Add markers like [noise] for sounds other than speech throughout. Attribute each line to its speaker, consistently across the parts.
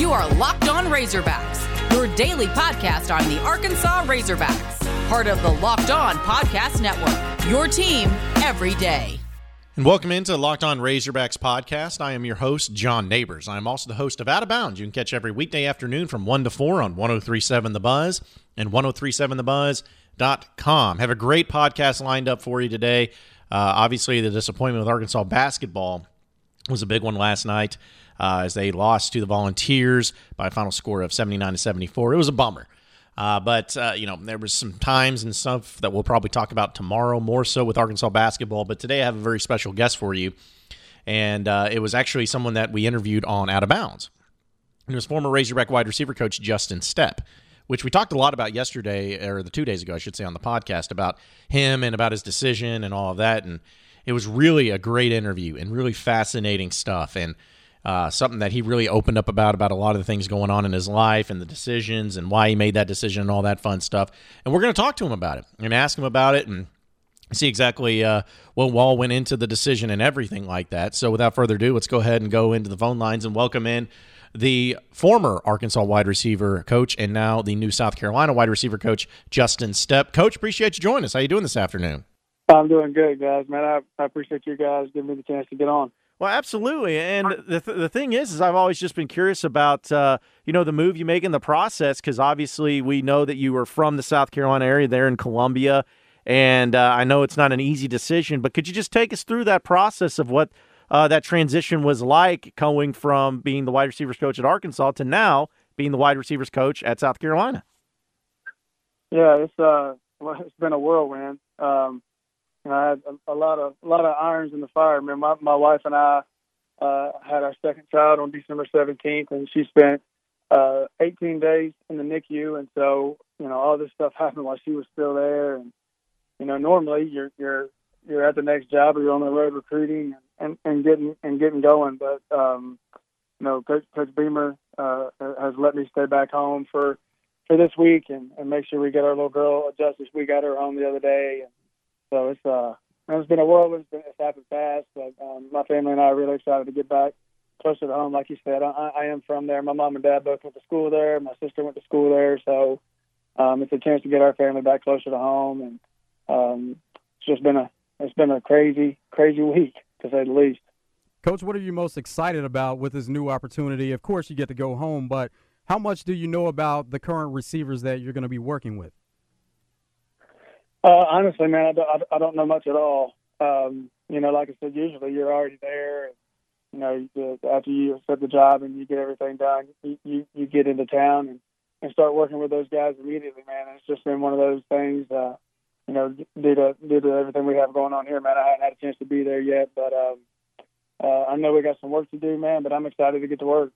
Speaker 1: You are Locked On Razorbacks, your daily podcast on the Arkansas Razorbacks, part of the Locked On Podcast Network. Your team every day.
Speaker 2: And welcome into Locked On Razorbacks podcast. I am your host, John Neighbors. I am also the host of Out of Bounds. You can catch every weekday afternoon from 1 to 4 on 1037 The Buzz and 1037thebuzz.com. Have a great podcast lined up for you today. Uh, obviously, the disappointment with Arkansas basketball was a big one last night uh, as they lost to the Volunteers by a final score of 79 to 74. It was a bummer. Uh, but uh, you know there was some times and stuff that we'll probably talk about tomorrow, more so with Arkansas basketball. But today I have a very special guest for you, and uh, it was actually someone that we interviewed on Out of Bounds. It was former Razorback wide receiver coach Justin Stepp, which we talked a lot about yesterday or the two days ago, I should say, on the podcast about him and about his decision and all of that. And it was really a great interview and really fascinating stuff. And uh, something that he really opened up about about a lot of the things going on in his life and the decisions and why he made that decision and all that fun stuff. And we're going to talk to him about it and ask him about it and see exactly uh, what Wall went into the decision and everything like that. So without further ado, let's go ahead and go into the phone lines and welcome in the former Arkansas wide receiver coach and now the new South Carolina wide receiver coach, Justin Stepp. Coach, appreciate you joining us. How you doing this afternoon?
Speaker 3: I'm doing good, guys. Man, I, I appreciate you guys giving me the chance to get on.
Speaker 2: Well, absolutely. And the, th- the thing is, is I've always just been curious about, uh, you know, the move you make in the process, because obviously we know that you were from the South Carolina area there in Columbia. And uh, I know it's not an easy decision, but could you just take us through that process of what uh, that transition was like going from being the wide receivers coach at Arkansas to now being the wide receivers coach at South Carolina?
Speaker 3: Yeah, it's uh, well, it's been a whirlwind. Um, you know, I had a, a lot of a lot of irons in the fire. I mean, my my wife and I uh, had our second child on December 17th, and she spent uh, 18 days in the NICU, and so you know all this stuff [laughs] happened while she was still there. And you know, normally you're you're you're at the next job or you're on the road recruiting and, and getting and getting going, but um, you know, Coach, Coach Beamer uh, has let me stay back home for for this week and, and make sure we get our little girl adjusted. We got her home the other day, and so it's uh it's been a whirlwind. It's, been, it's happened fast, but um, my family and I are really excited to get back closer to home. Like you said, I, I am from there. My mom and dad both went to school there. My sister went to school there, so um, it's a chance to get our family back closer to home. And um, it's just been a it's been a crazy crazy week to say the least.
Speaker 4: Coach, what are you most excited about with this new opportunity? Of course, you get to go home, but how much do you know about the current receivers that you're going to be working with?
Speaker 3: Uh, honestly, man, I don't, I don't know much at all. Um, you know, like I said, usually you're already there. And, you know, after you accept the job and you get everything done, you, you, you get into town and, and start working with those guys immediately, man. It's just been one of those things, uh, you know, due to, due to everything we have going on here, man. I haven't had a chance to be there yet, but um, uh, I know we got some work to do, man, but I'm excited to get to work.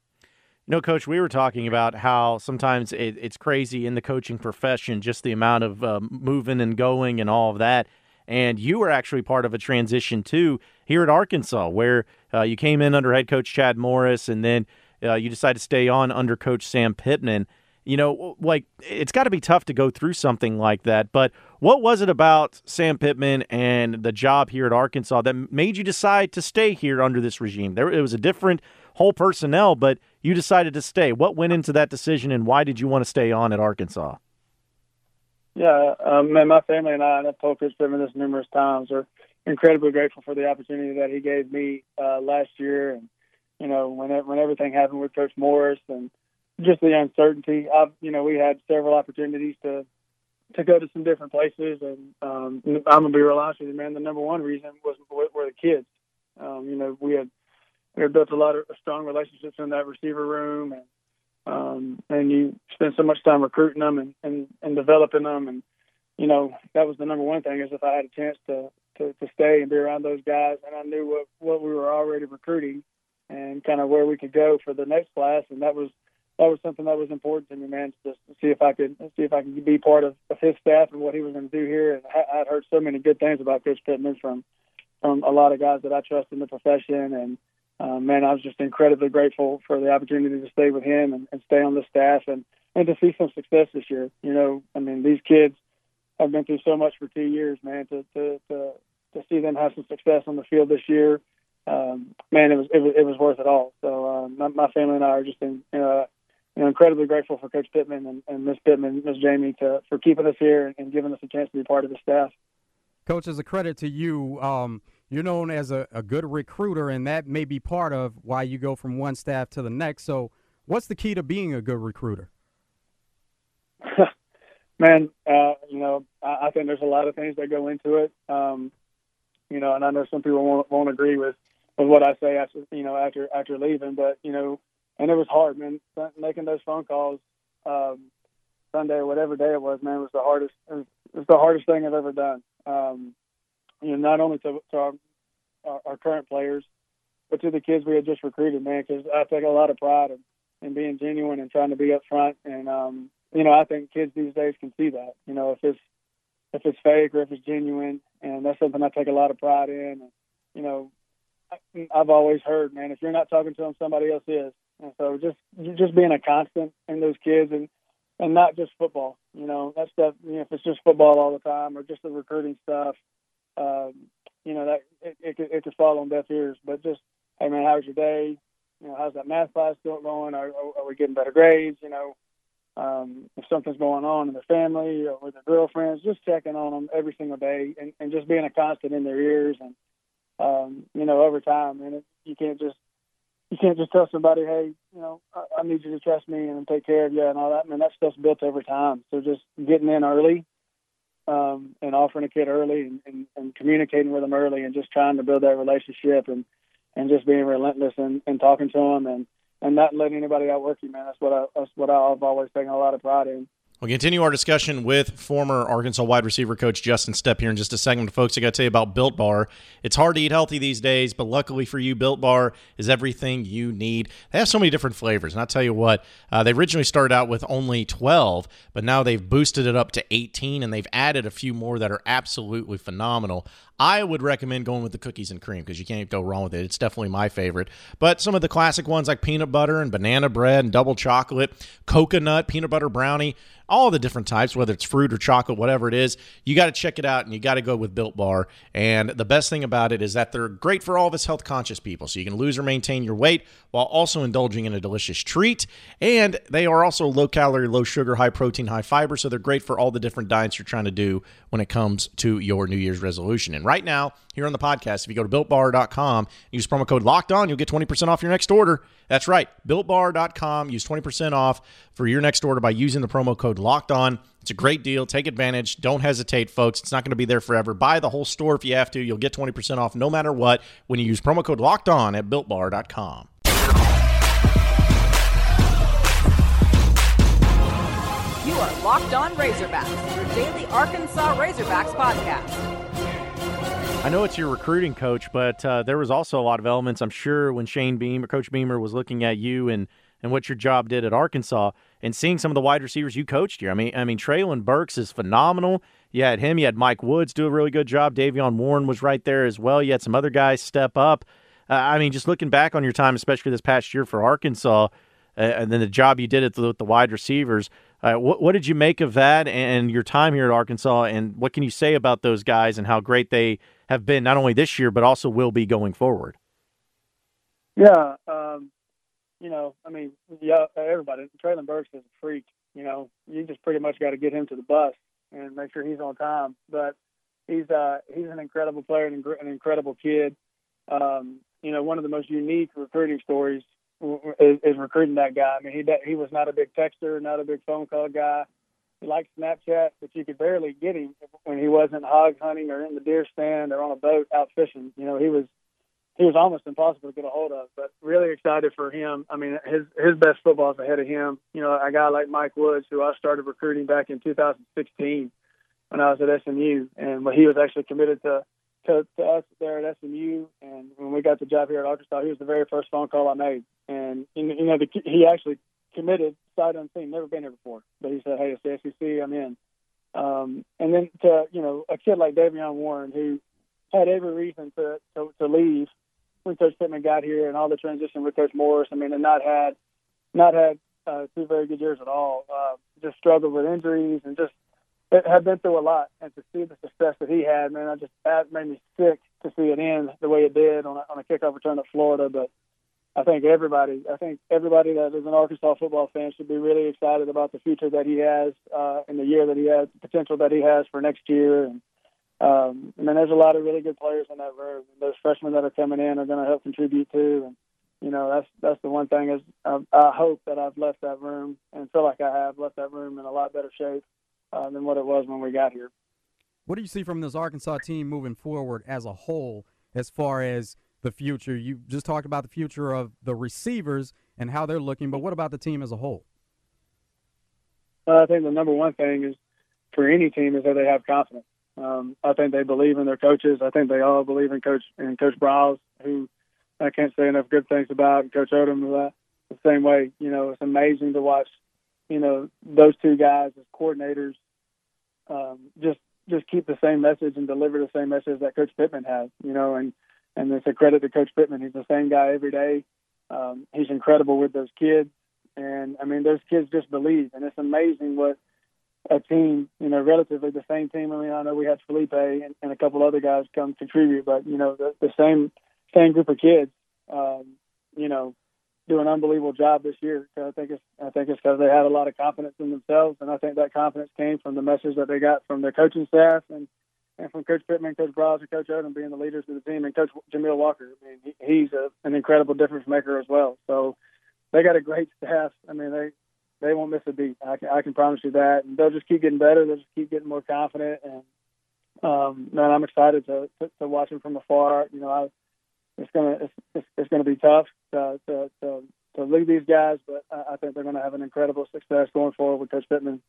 Speaker 2: You know, Coach, we were talking about how sometimes it, it's crazy in the coaching profession, just the amount of uh, moving and going and all of that. And you were actually part of a transition too here at Arkansas, where uh, you came in under head coach Chad Morris, and then uh, you decided to stay on under coach Sam Pittman. You know, like it's got to be tough to go through something like that. But what was it about Sam Pittman and the job here at Arkansas that made you decide to stay here under this regime? There, it was a different whole personnel, but you decided to stay. What went into that decision, and why did you want to stay on at Arkansas?
Speaker 3: Yeah, um, man, my family and I, and I've told Coach Pittman this numerous times, are incredibly grateful for the opportunity that he gave me uh, last year. And, you know, when, it, when everything happened with Coach Morris and just the uncertainty, I've, you know, we had several opportunities to to go to some different places. And um, I'm going to be real honest with you, man, the number one reason was were the kids. Um, you know, we had we built a lot of strong relationships in that receiver room, and um, and you spend so much time recruiting them and, and and developing them, and you know that was the number one thing is if I had a chance to to, to stay and be around those guys, and I knew what what we were already recruiting, and kind of where we could go for the next class, and that was that was something that was important to me, man. Just to see if I could see if I could be part of, of his staff and what he was going to do here. And I, I'd heard so many good things about Coach Pittman from from a lot of guys that I trust in the profession, and uh, man, I was just incredibly grateful for the opportunity to stay with him and, and stay on the staff and, and to see some success this year. You know, I mean, these kids have been through so much for two years, man. To to to, to see them have some success on the field this year, um, man, it was, it was it was worth it all. So uh, my, my family and I are just in, uh, you know, incredibly grateful for Coach Pittman and, and Miss Pittman, Miss Jamie, to for keeping us here and, and giving us a chance to be part of the staff.
Speaker 4: Coach, as a credit to you, um, you're known as a, a good recruiter, and that may be part of why you go from one staff to the next. So, what's the key to being a good recruiter? [laughs]
Speaker 3: Man, uh, you know, I, I think there's a lot of things that go into it. Um, you know, and I know some people won't, won't agree with with what I say after you know after after leaving, but you know, and it was hard, man. Making those phone calls um, Sunday or whatever day it was, man, was the hardest. It was, it was the hardest thing I've ever done. Um, you know, not only to, to our, our, our current players, but to the kids we had just recruited, man. Because I take a lot of pride in, in being genuine and trying to be upfront. And um, you know, I think kids these days can see that. You know, if it's if it's fake or if it's genuine, and that's something I take a lot of pride in. And, you know, I've always heard, man, if you're not talking to them, somebody else is. And so just just being a constant in those kids and and not just football. You know, that stuff. You know, if it's just football all the time or just the recruiting stuff, um, you know that it, it, could, it could fall on deaf ears. But just, hey man, how's your day? You know, how's that math class still going? Are, are we getting better grades? You know, um, if something's going on in their family or with their girlfriends, just checking on them every single day and, and just being a constant in their ears. And um, you know, over time, and it, you can't just you can't just tell somebody, hey, you know, I, I need you to trust me and take care of you and all that. I mean, that stuff's built over time. So just getting in early um, and offering a kid early and, and, and communicating with them early and just trying to build that relationship and and just being relentless and, and talking to them and and not letting anybody outwork you, man. That's what I that's what I've always taken a lot of pride in.
Speaker 2: We'll continue our discussion with former Arkansas wide receiver coach Justin Stepp here in just a second. Folks, I got to tell you about Built Bar. It's hard to eat healthy these days, but luckily for you, Built Bar is everything you need. They have so many different flavors. And I'll tell you what, uh, they originally started out with only 12, but now they've boosted it up to 18, and they've added a few more that are absolutely phenomenal. I would recommend going with the cookies and cream because you can't go wrong with it. It's definitely my favorite. But some of the classic ones like peanut butter and banana bread and double chocolate, coconut, peanut butter brownie, all the different types, whether it's fruit or chocolate, whatever it is, you got to check it out and you got to go with Built Bar. And the best thing about it is that they're great for all of us health conscious people. So you can lose or maintain your weight while also indulging in a delicious treat. And they are also low calorie, low sugar, high protein, high fiber. So they're great for all the different diets you're trying to do when it comes to your New Year's resolution. And right now, here on the podcast, if you go to builtbar.com, use promo code locked on, you'll get 20% off your next order. That's right, builtbar.com. Use 20% off for your next order by using the promo code locked on. It's a great deal. Take advantage. Don't hesitate, folks. It's not going to be there forever. Buy the whole store if you have to. You'll get 20% off no matter what when you use promo code locked on at builtbar.com.
Speaker 1: You are Locked On Razorbacks, your daily Arkansas Razorbacks podcast.
Speaker 2: I know it's your recruiting coach, but uh, there was also a lot of elements. I'm sure when Shane Beamer, Coach Beamer, was looking at you and and what your job did at Arkansas, and seeing some of the wide receivers you coached here. I mean, I mean, Treylon Burks is phenomenal. You had him. You had Mike Woods do a really good job. De'Vion Warren was right there as well. You had some other guys step up. Uh, I mean, just looking back on your time, especially this past year for Arkansas, uh, and then the job you did at the, with the wide receivers. Uh, what, what did you make of that and your time here at Arkansas? And what can you say about those guys and how great they have been not only this year but also will be going forward?
Speaker 3: Yeah, um, you know, I mean, yeah, everybody. Treylon Burks is a freak. You know, you just pretty much got to get him to the bus and make sure he's on time. But he's uh, he's an incredible player and an incredible kid. Um, you know, one of the most unique recruiting stories is, is recruiting that guy. I mean, he he was not a big texter, not a big phone call guy. He liked Snapchat, but you could barely get him when he wasn't hog hunting or in the deer stand or on a boat out fishing. You know, he was he was almost impossible to get a hold of. But really excited for him. I mean, his his best football is ahead of him. You know, a guy like Mike Woods, who I started recruiting back in 2016 when I was at SMU, and when he was actually committed to, to to us there at SMU. And when we got the job here at Arkansas, he was the very first phone call I made. And you know, the, he actually committed sight unseen, never been here before. But he said, "Hey, it's the SEC, I'm in." Um, and then to you know a kid like De'Vion Warren who had every reason to to, to leave when Coach Pittman got here and all the transition with Coach Morris. I mean, and not had not had uh, two very good years at all. Uh, just struggled with injuries and just had been through a lot. And to see the success that he had, man, I just that made me sick to see it end the way it did on a, on a kickoff return at Florida. But I think everybody, I think everybody that is an Arkansas football fan should be really excited about the future that he has uh, in the year that he has, the potential that he has for next year. And um, I mean, there's a lot of really good players in that room. Those freshmen that are coming in are going to help contribute too. And you know, that's that's the one thing is I, I hope that I've left that room and feel like I have left that room in a lot better shape uh, than what it was when we got here.
Speaker 4: What do you see from this Arkansas team moving forward as a whole, as far as the future? You just talked about the future of the receivers and how they're looking, but what about the team as a whole?
Speaker 3: Well, I think the number one thing is for any team is that they have confidence. Um, I think they believe in their coaches. I think they all believe in Coach in Coach Briles, who I can't say enough good things about, and Coach Odom. That the same way, you know, it's amazing to watch, you know, those two guys as coordinators, um, just just keep the same message and deliver the same message that Coach Pittman has, you know, and and it's a credit to Coach Pittman. He's the same guy every day. Um, he's incredible with those kids, and I mean, those kids just believe, and it's amazing what a team, you know, relatively the same team. I mean, I know we had Feleipe and, and a couple other guys come contribute, but you know, the, the same same group of kids, um, you know, do an unbelievable job this year. I think it's I think it's because they had a lot of confidence in themselves, and I think that confidence came from the message that they got from their coaching staff and and from Coach Pittman, Coach Briles, and Coach Odom being the leaders of the team, and Coach Jamil Walker. I mean, he, he's a, an incredible difference maker as well. So they got a great staff. I mean, they they won't miss a beat. I can I can promise you that. And they'll just keep getting better. They'll just keep getting more confident. And um, man, I'm excited to, to to watch them from afar. You know, I it's gonna it's it's, it's gonna be tough to to to, to lead these guys, but I, I think they're gonna have an incredible success going forward with Coach Pittman.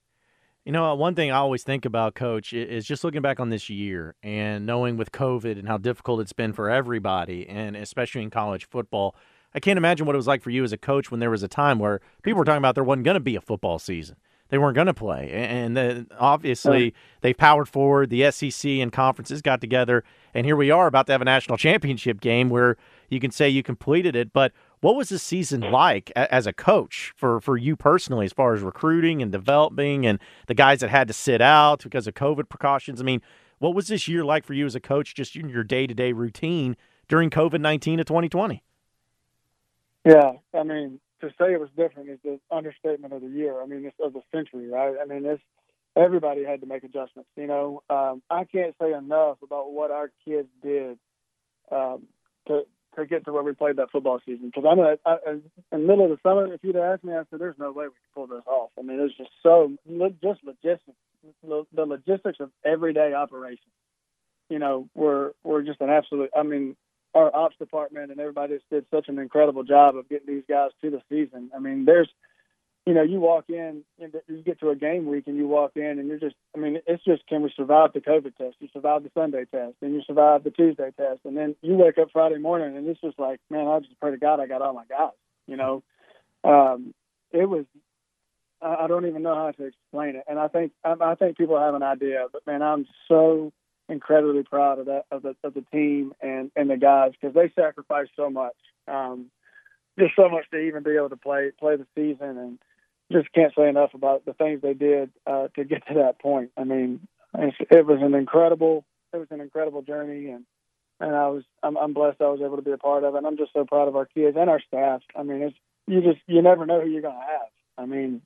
Speaker 2: You know, uh, one thing I always think about, Coach, is just looking back on this year and knowing with COVID and how difficult it's been for everybody, and especially in college football. I can't imagine what it was like for you as a coach when there was a time where people were talking about there wasn't going to be a football season. They weren't going to play. And then oh. obviously they powered forward. The SEC and conferences got together. And here we are about to have a national championship game where you can say you completed it. But what was the season like as a coach for, for you personally, as far as recruiting and developing and the guys that had to sit out because of COVID precautions? I mean, what was this year like for you as a coach, just in your day to day routine during COVID 19 of 2020?
Speaker 3: Yeah, I mean, to say it was different is the understatement of the year. I mean, it's of the century, right? I mean, it's everybody had to make adjustments. You know, um, I can't say enough about what our kids did um, to to get to where we played that football season. Because I'm a, I, in the middle of the summer, if you'd asked me, I said, "There's no way we can pull this off." I mean, it's just so just logistics, the logistics of everyday operations. You know, were were just an absolute. I mean, our ops department and everybody just did such an incredible job of getting these guys to the season. I mean, there's, you know, you walk in, and you get to a game week and you walk in and you're just, I mean, it's just can we survive the COVID test? You survive the Sunday test, and you survive the Tuesday test, and then you wake up Friday morning and it's just like, man, I just pray to God I got all my guys. You know, um, it was. I don't even know how to explain it, and I think I think people have an idea, but man, I'm so incredibly proud of that of the of the team and and the guys because they sacrificed so much, um, just so much to even be able to play play the season, and just can't say enough about the things they did uh, to get to that point. I mean, it was an incredible it was an incredible journey, and and I was I'm, I'm blessed I was able to be a part of it. And I'm just so proud of our kids and our staff. I mean, it's you just you never know who you're to have. I mean,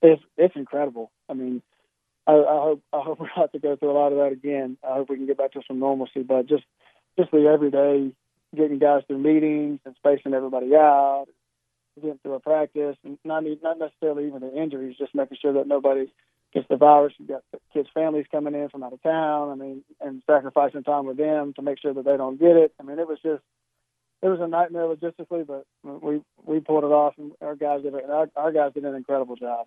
Speaker 3: it's it's incredible. I mean, I, I hope I hope we don't to go through a lot of that again. I hope we can get back to some normalcy. But just just the everyday getting guys through meetings and spacing everybody out, getting through a practice, and not not necessarily even the injuries, just making sure that nobody gets the virus. You've got kids' families coming in from out of town. I mean, and sacrificing time with them to make sure that they don't get it. I mean, it was just it was a nightmare logistically, but we we pulled it off, and our guys did our, our guys did an incredible job.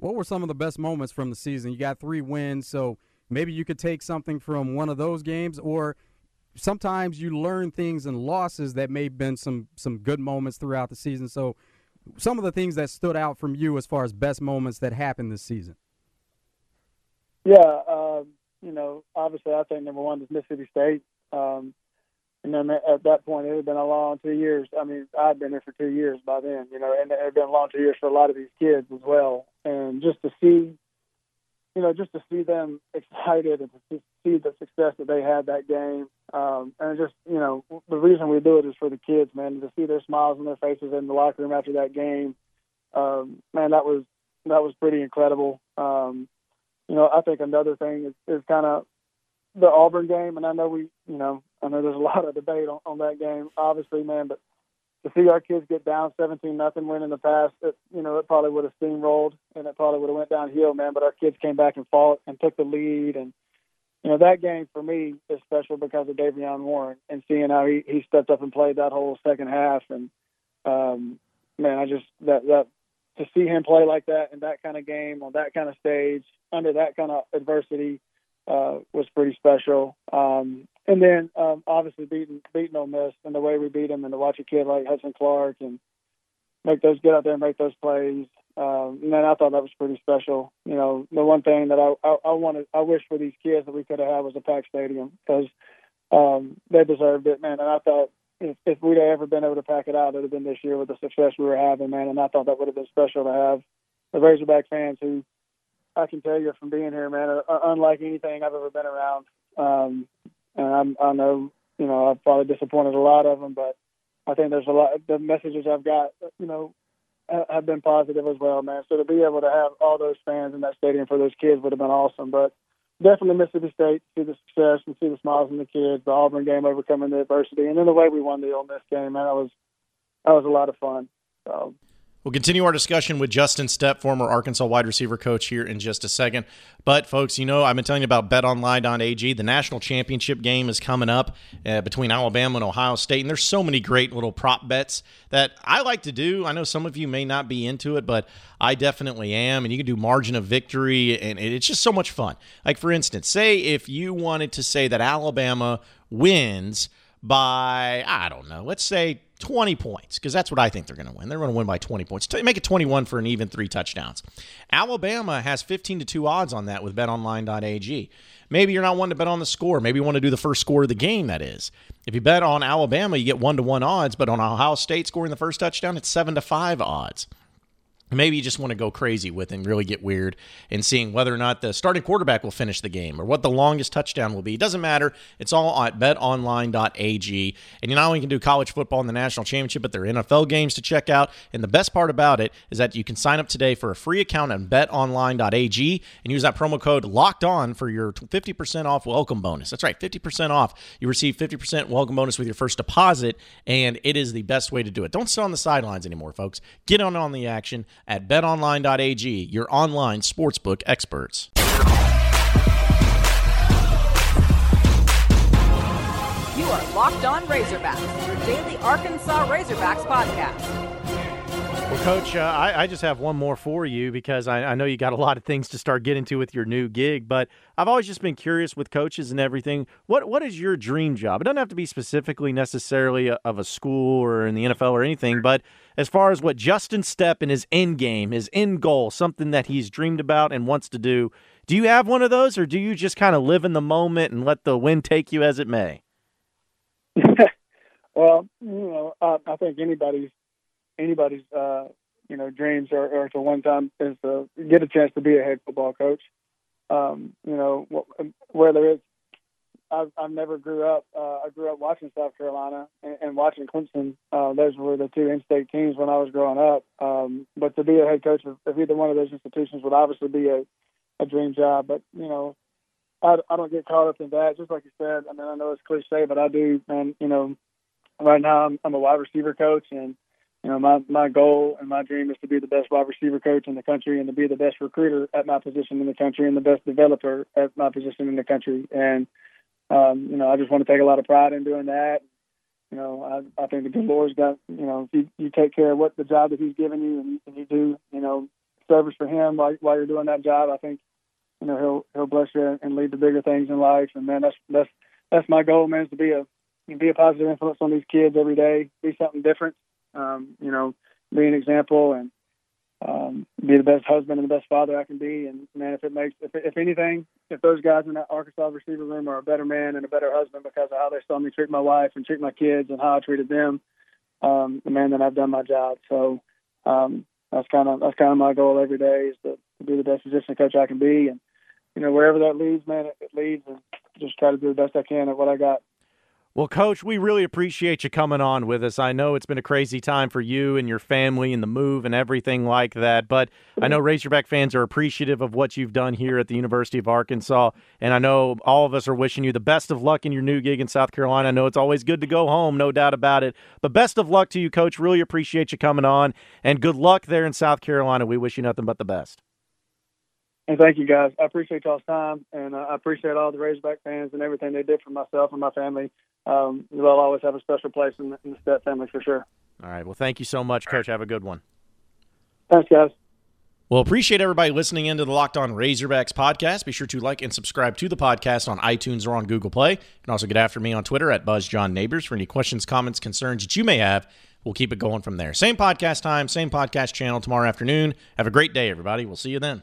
Speaker 4: What were some of the best moments from the season? You got three wins, so maybe you could take something from one of those games, or sometimes you learn things in losses that may have been some some good moments throughout the season. So, some of the things that stood out from you as far as best moments that happened this season.
Speaker 3: Yeah, um, you know, obviously, I think number one is Mississippi State. Um, and then at that point, it had been a long two years. I mean, I'd been there for two years by then, you know, and it had been a long two years for a lot of these kids as well. And just to see, you know, just to see them excited and to see the success that they had that game, Um, and just you know, the reason we do it is for the kids, man, to see their smiles on their faces in the locker room after that game. Um, man, that was that was pretty incredible. Um, you know, I think another thing is, is kind of the Auburn game, and I know we, you know, I know there's a lot of debate on, on that game, obviously, man, but to see our kids get down 17 nothing win in the past, it, you know, it probably would have steamrolled and it probably would have went downhill, man. But our kids came back and fought and took the lead, and you know that game for me is special because of De'Vion Warren and seeing how he he stepped up and played that whole second half, and um, man, I just that that to see him play like that in that kind of game on that kind of stage under that kind of adversity uh, was pretty special. Um, and then um, obviously beating beating Ole Miss and the way we beat them, and to watch a kid like Hudson Clark and make those get out there and make those plays. Um, man, I thought that was pretty special. You know, the one thing that I I, I wanted, I wish for these kids that we could have had was a packed stadium because um, they deserved it, man. And I thought if, if we'd ever been able to pack it out, it would have been this year with the success we were having, man. And I thought that would have been special to have the Razorback fans who I can tell you from being here, man, uh, unlike anything I've ever been around. Um, and I'm, I know, you know, I've probably disappointed a lot of them, but I think there's a lot. The messages I've got, you know, have been positive as well, man. So to be able to have all those fans in that stadium for those kids would have been awesome. But definitely Mississippi State, see the success and see the smiles in the kids, the Auburn game overcoming the adversity, and then the way we won the Ole Miss game, man, that was that was a lot of fun. So
Speaker 2: We'll continue our discussion with Justin Stepp, former Arkansas wide receiver coach, here in just a second. But, folks, you know, I've been telling you about betonline.ag. The national championship game is coming up uh, between Alabama and Ohio State. And there's so many great little prop bets that I like to do. I know some of you may not be into it, but I definitely am. And you can do margin of victory, and it's just so much fun. Like, for instance, say if you wanted to say that Alabama wins by, I don't know, let's say 20 points because that's what I think they're going to win. They're going to win by 20 points. Make it 21 for an even three touchdowns. Alabama has 15 to 2 odds on that with betonline.ag. Maybe you're not one to bet on the score. Maybe you want to do the first score of the game, that is. If you bet on Alabama, you get 1 to 1 odds, but on Ohio State scoring the first touchdown, it's 7 to 5 odds maybe you just want to go crazy with and really get weird and seeing whether or not the starting quarterback will finish the game or what the longest touchdown will be. It doesn't matter. It's all at betonline.ag. And you not only can do college football in the national championship, but there are NFL games to check out. And the best part about it is that you can sign up today for a free account on betonline.ag and use that promo code locked on for your 50% off welcome bonus. That's right, 50% off. You receive 50% welcome bonus with your first deposit, and it is the best way to do it. Don't sit on the sidelines anymore, folks. Get on on the action at betonline.ag, your online sportsbook experts.
Speaker 1: You are Locked On Razorbacks, your daily Arkansas Razorbacks podcast.
Speaker 2: Well, Coach, uh, I, I, just have one more for you because I, I, know you got a lot of things to start getting to with your new gig. But I've always just been curious with coaches and everything. What what is your dream job? It doesn't have to be specifically necessarily a, of a school or in the NFL or anything. But as far as what Justin Stepp and his end game, his end goal, something that he's dreamed about and wants to do, do you have one of those, or do you just kind of live in the moment and let the wind take you as it may? [laughs]
Speaker 3: well, you know, I, I think anybody's anybody's uh, you know dreams are, are to one time is to get a chance to be a head football coach. Um, you know, whether it's I've, I've never grew up. Uh, I grew up watching South Carolina and, and watching Clemson. Uh, those were the two in-state teams when I was growing up. Um, but to be a head coach of, of either one of those institutions would obviously be a, a dream job. But you know, I, I don't get caught up in that. Just like you said, I mean, I know it's cliche, but I do. And you know, right now I'm, I'm a wide receiver coach, and you know, my my goal and my dream is to be the best wide receiver coach in the country and to be the best recruiter at my position in the country and the best developer at my position in the country. And um, you know, I just want to take a lot of pride in doing that. You know, I I think the good Lord's got you know, if you you take care of what the job that He's given you and, and you do, you know, service for Him while while you're doing that job, I think you know He'll He'll bless you and lead to bigger things in life. And man, that's that's that's my goal, man, is to be a be a positive influence on these kids every day, be something different um, you know, be an example and um, be the best husband and the best father I can be. And man, if it makes, if, if anything, if those guys in that Arkansas receiver room are a better man and a better husband because of how they saw me treat my wife and treat my kids and how I treated them, um, man, then I've done my job. So um, that's kind of that's kind of my goal every day is to, to be the best position coach I can be, and you know wherever that leads, man, it, it leads, and just try to do the best I can at what I got.
Speaker 2: Well, Coach, we really appreciate you coming on with us. I know it's been a crazy time for you and your family and the move and everything like that, but I know mm-hmm. Razorback fans are appreciative of what you've done here at the University of Arkansas, and I know all of us are wishing you the best of luck in your new gig in South Carolina. I know it's always good to go home, no doubt about it, but best of luck to you, Coach. Really appreciate you coming on, and good luck there in South Carolina. We wish you nothing but the best.
Speaker 3: And thank you guys. I appreciate y'all's time, and uh, I appreciate all the Razorback fans and everything they did for myself and my family. Um, they'll always have a special place in the, in the Stepp family for sure.
Speaker 2: All right. Well, thank you so much, Coach. Have a good one.
Speaker 3: Thanks, guys.
Speaker 2: Well, appreciate everybody listening into the Locked On Razorbacks podcast. Be sure to like and subscribe to the podcast on iTunes or on Google Play. And also get after me on Twitter at BuzzJohnNeighbors for any questions, comments, concerns that you may have. We'll keep it going from there. Same podcast time, same podcast channel tomorrow afternoon. Have a great day, everybody. We'll see you then.